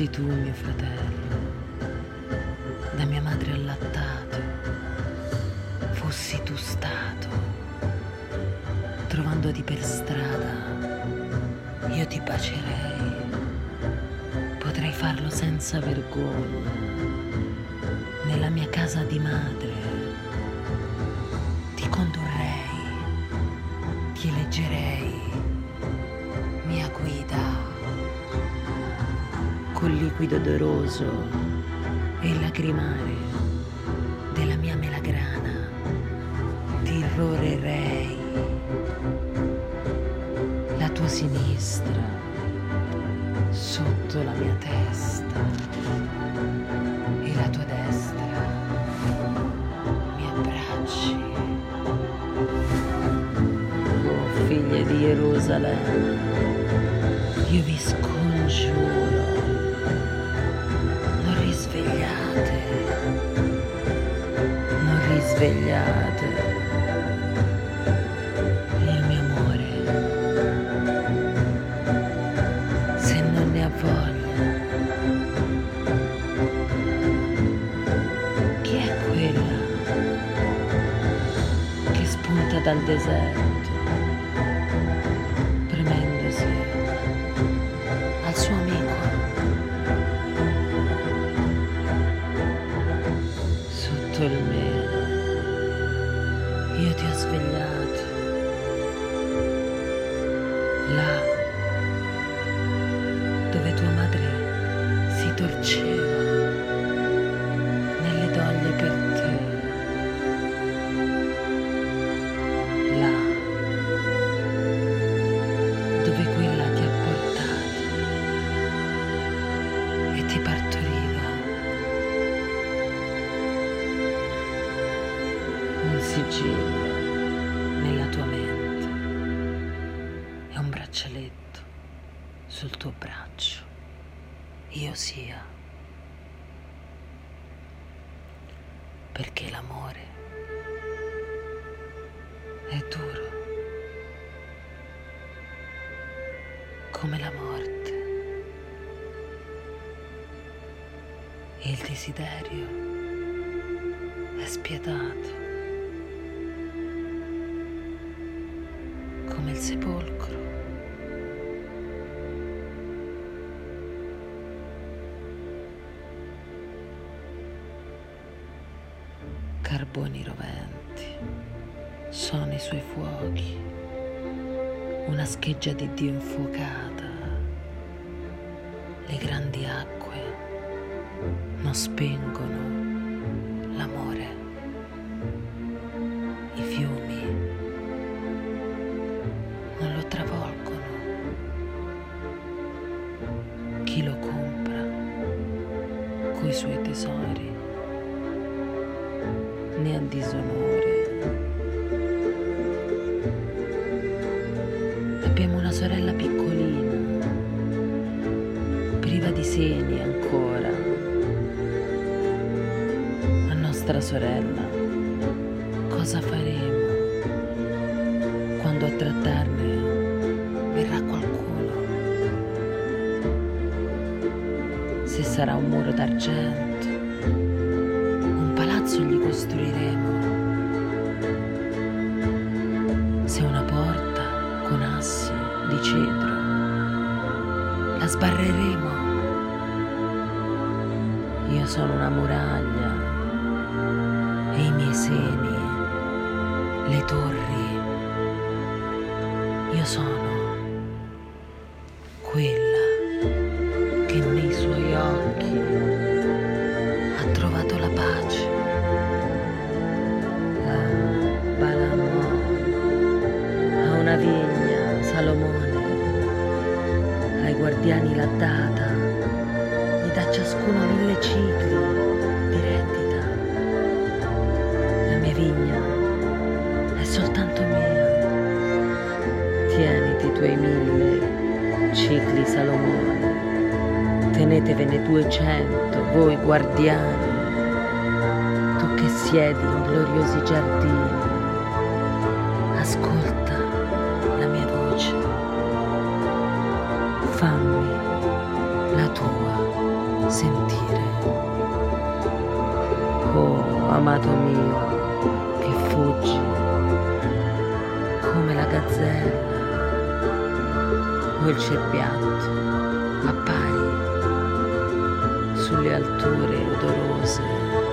Fossi tu mio fratello, da mia madre allattato, fossi tu stato, trovandoti per strada, io ti bacerei, potrei farlo senza vergogna, nella mia casa di madre, ti condurrei, ti eleggerei, col liquido odoroso e lacrimare della mia melagrana. Ti irrorerei la tua sinistra sotto la mia testa e la tua destra mi abbracci. Oh figlie di Gerusalemme io vi scongiuro non risvegliate il mio amore. Se non ne ha voglia chi è quella che spunta dal deserto io ti ho svegliato. Là sigillo nella tua mente. E un braccialetto sul tuo braccio. Io sia. Perché l'amore è duro. Come la morte. E il desiderio è spietato come il sepolcro. Carboni roventi sono i suoi fuochi, una scheggia di Dio infuocata. Le grandi acque non spengono l'amore. I fiumi suoi tesori ne ha disonore. Abbiamo una sorella piccolina, priva di seni ancora. A nostra sorella, cosa faremo sarà un muro d'argento, un palazzo gli costruiremo. Se una porta con assi di cedro, la sbarreremo. Io sono una muraglia e i miei seni, le torri. Io sono quella che nei suoi occhi ha trovato la pace. Ah, Balamo a una vigna, Salomone, ai guardiani l'ha data, gli dà ciascuno mille cicli di rendita. La mia vigna è soltanto mia. Tieniti i tuoi mille cicli, Salomone. Tenetevene duecento, voi guardiani, tu che siedi in gloriosi giardini. Ascolta la mia voce, fammi la tua. sentire. Oh, amato mio, che fuggi come la gazzella o il cerbiatto, appari sulle alture odorose.